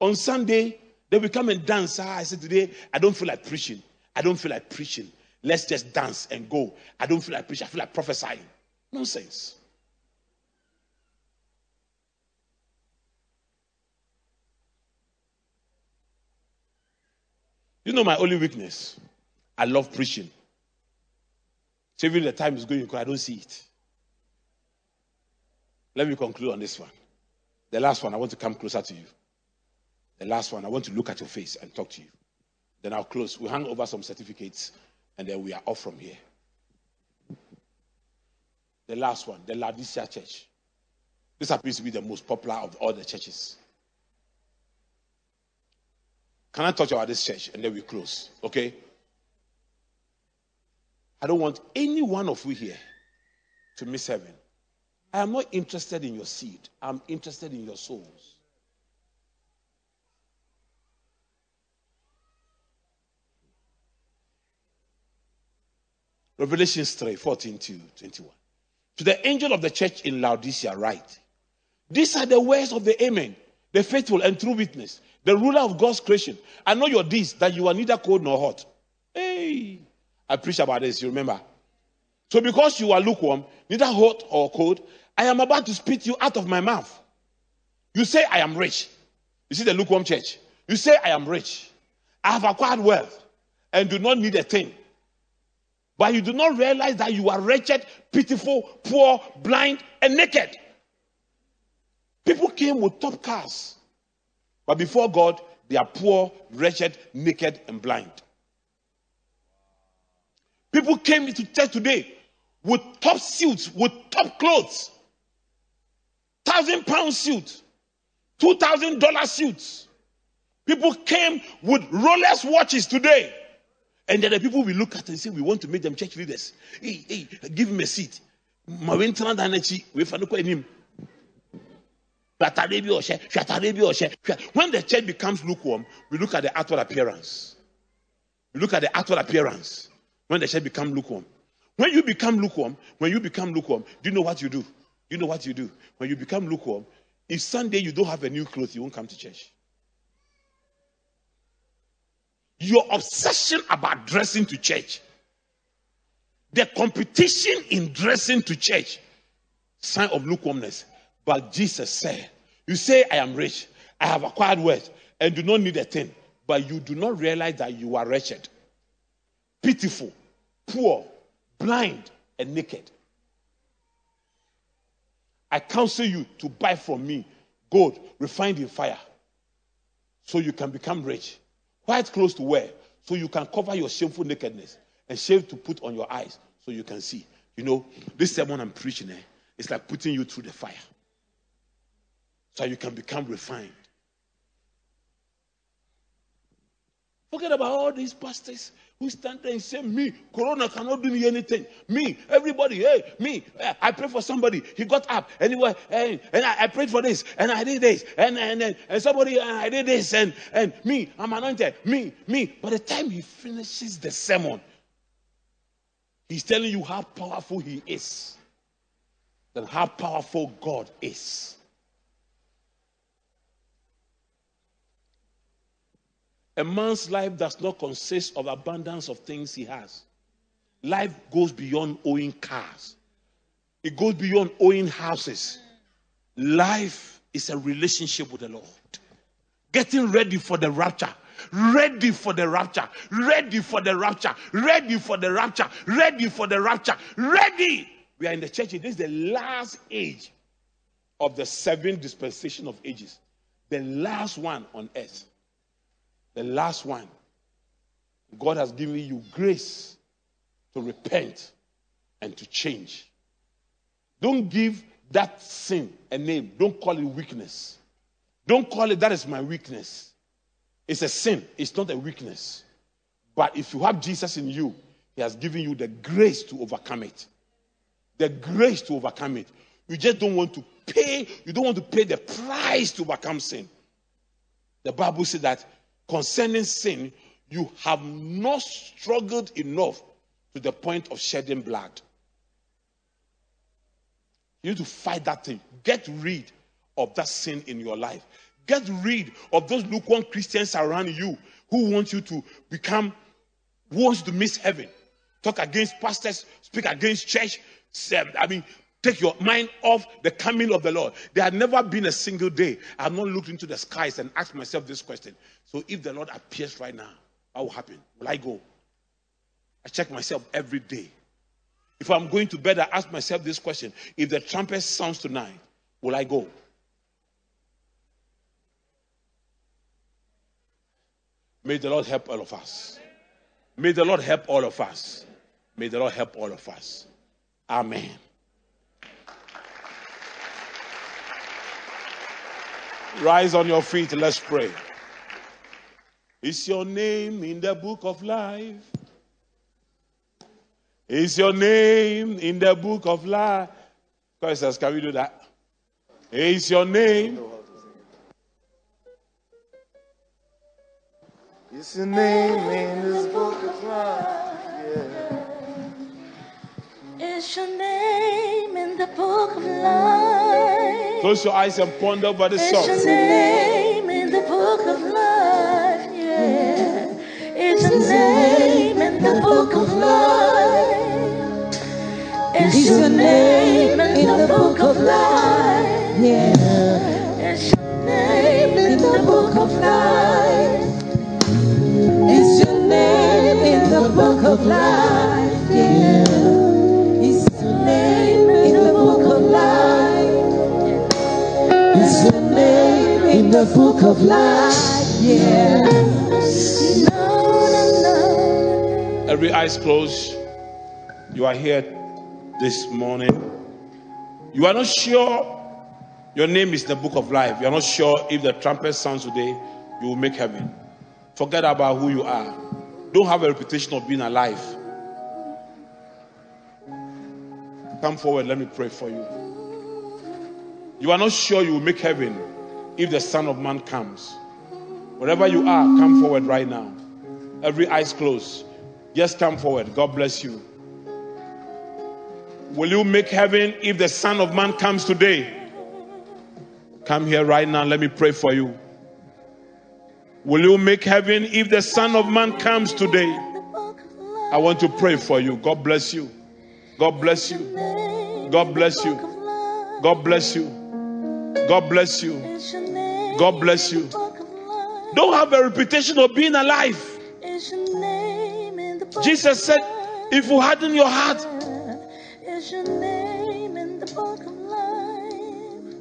on Sunday. They will come and dance. Ah, I said today, I don't feel like preaching. I don't feel like preaching. Let's just dance and go. I don't feel like preaching, I feel like prophesying. Nonsense. You know my only weakness? I love preaching. So even the time is going, I don't see it. Let me conclude on this one. The last one, I want to come closer to you. The last one, I want to look at your face and talk to you. Then I'll close. We'll hang over some certificates and then we are off from here. The last one, the Laodicea church. This happens to be the most popular of all the churches. Can I talk about this church and then we close? Okay? I don't want any one of you here to miss heaven. I am not interested in your seed, I'm interested in your souls. Revelations 3 14 to 21. To the angel of the church in Laodicea, write These are the words of the Amen, the faithful and true witness, the ruler of God's creation. I know your deeds, that you are neither cold nor hot. Hey, I preached about this, you remember? So because you are lukewarm, neither hot or cold, I am about to spit you out of my mouth. You say, I am rich. You see the lukewarm church. You say, I am rich. I have acquired wealth and do not need a thing. But you do not realize that you are wretched, pitiful, poor, blind, and naked. People came with top cars. But before God, they are poor, wretched, naked, and blind. People came to church today with top suits, with top clothes, thousand pound suits, two thousand dollar suits. People came with Rolex watches today. And then the people we look at and say, We want to make them church leaders. Hey, hey, give him a seat. When the church becomes lukewarm, we look at the outward appearance. We look at the outward appearance when the church becomes lukewarm. When you become lukewarm, when you become lukewarm, do you know what you do? You know what you do? When you become lukewarm, if Sunday you don't have a new clothes, you won't come to church. Your obsession about dressing to church, the competition in dressing to church, sign of lukewarmness. But Jesus said, You say, I am rich, I have acquired wealth, and do not need a thing, but you do not realize that you are wretched, pitiful, poor, blind, and naked. I counsel you to buy from me gold refined in fire so you can become rich, white clothes to wear so you can cover your shameful nakedness, and shave to put on your eyes so you can see. You know, this sermon I'm preaching, eh, it's like putting you through the fire so you can become refined. Forget about all these pastors who stand there and say, Me, Corona cannot do me anything. Me, everybody, hey, me, eh, I pray for somebody. He got up anyway, and, and I, I, prayed for this, and I did this, and and, and, and somebody, and I did this, and, and me, I'm anointed. Me, me. By the time he finishes the sermon, he's telling you how powerful he is, than how powerful God is. A man's life does not consist of abundance of things he has. Life goes beyond owning cars. It goes beyond owning houses. Life is a relationship with the Lord. Getting ready for the rapture. Ready for the rapture. Ready for the rapture. Ready for the rapture. Ready for the rapture. Ready. We are in the church. This is the last age of the seven dispensation of ages. The last one on earth the last one. God has given you grace to repent and to change. Don't give that sin a name. Don't call it weakness. Don't call it that is my weakness. It's a sin, it's not a weakness. But if you have Jesus in you, He has given you the grace to overcome it. The grace to overcome it. You just don't want to pay, you don't want to pay the price to overcome sin. The Bible says that concerning sin, you have not struggled enough to the point of shedding blood. You need to fight that thing. Get rid of that sin in your life. Get rid of those lukewarm Christians around you who want you to become, who wants to miss heaven. Talk against pastors, speak against church. I mean, Take your mind off the coming of the Lord. There had never been a single day I have not looked into the skies and asked myself this question. So if the Lord appears right now, what will happen? Will I go? I check myself every day. If I'm going to bed, I ask myself this question. If the trumpet sounds tonight, will I go? May the Lord help all of us. May the Lord help all of us. May the Lord help all of us. Amen. Rise on your feet, let's pray. Is your name in the book of life? Is your name in the book of life? says, can we do that? Is your name? Is your name in this book of life? Yeah. Is your name in the book of life? Close your eyes and ponder by the song. Name in the book of life? Is your name in book of life. Is your name in the book of life? Yeah. Is your name in the book of life? Is your name in the book of life? Yeah. Is your name in the book of life? Is your name in the book of life? Yeah. Every eyes closed. You are here this morning. You are not sure your name is the book of life. You are not sure if the trumpet sounds today, you will make heaven. Forget about who you are. Don't have a reputation of being alive. Come forward, let me pray for you. You are not sure you will make heaven if the Son of Man comes. Wherever you are, come forward right now. Every eyes closed. Just come forward. God bless you. Will you make heaven if the Son of Man comes today? Come here right now. Let me pray for you. Will you make heaven if the Son of Man comes today? I want to pray for you. God bless you. God bless you. God bless you. God bless you. God bless you. God bless you. Don't have a reputation of being alive. Jesus said, if you harden your heart, of life? Is your name in the book of life?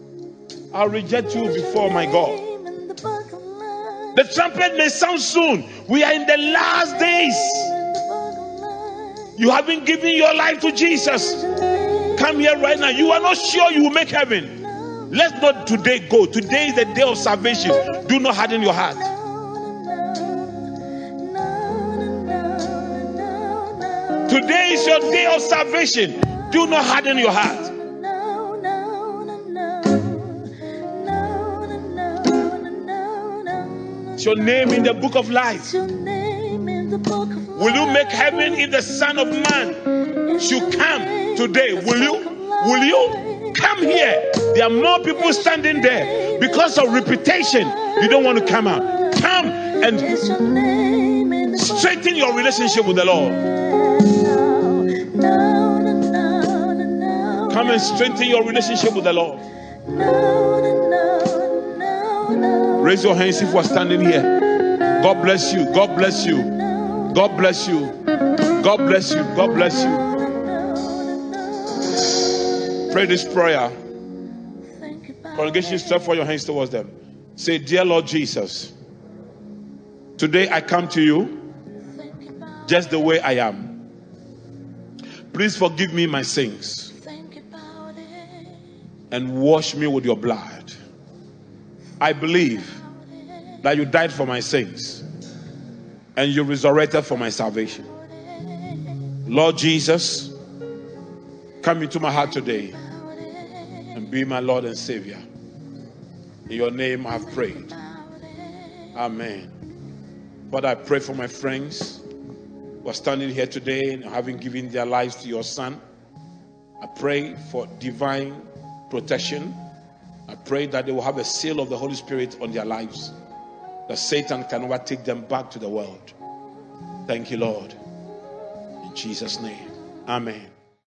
I'll reject you before my God. The book of life. The trumpet may sound soon. We are in the last days. In the book of life. You haven't given your life to Jesus. Is your name Come here right now. You are not sure you will make heaven. Let's not today go. Today is the day of salvation. Do not harden your heart. Today is your day of salvation. Do not harden your heart. It's your name in the book of life. Will you make heaven if the Son of Man should come today? Will you? Will you? Come here. There are more people standing there because of reputation. You don't want to come out. Come and strengthen your relationship with the Lord. Come and strengthen your relationship with the Lord. Raise your hands if you are standing here. God bless you. God bless you. God bless you. God bless you. God bless you. Pray this prayer. Congregation, stretch for your hands towards them. Say, Dear Lord Jesus, today I come to you just the way I am. Please forgive me my sins and wash me with your blood. I believe that you died for my sins and you resurrected for my salvation. Lord Jesus, come into my heart today and be my Lord and Savior. In your name I have prayed. Amen. Father, I pray for my friends who are standing here today and having given their lives to your Son. I pray for divine protection. I pray that they will have a seal of the Holy Spirit on their lives, that Satan can never take them back to the world. Thank you, Lord. In Jesus' name. Amen.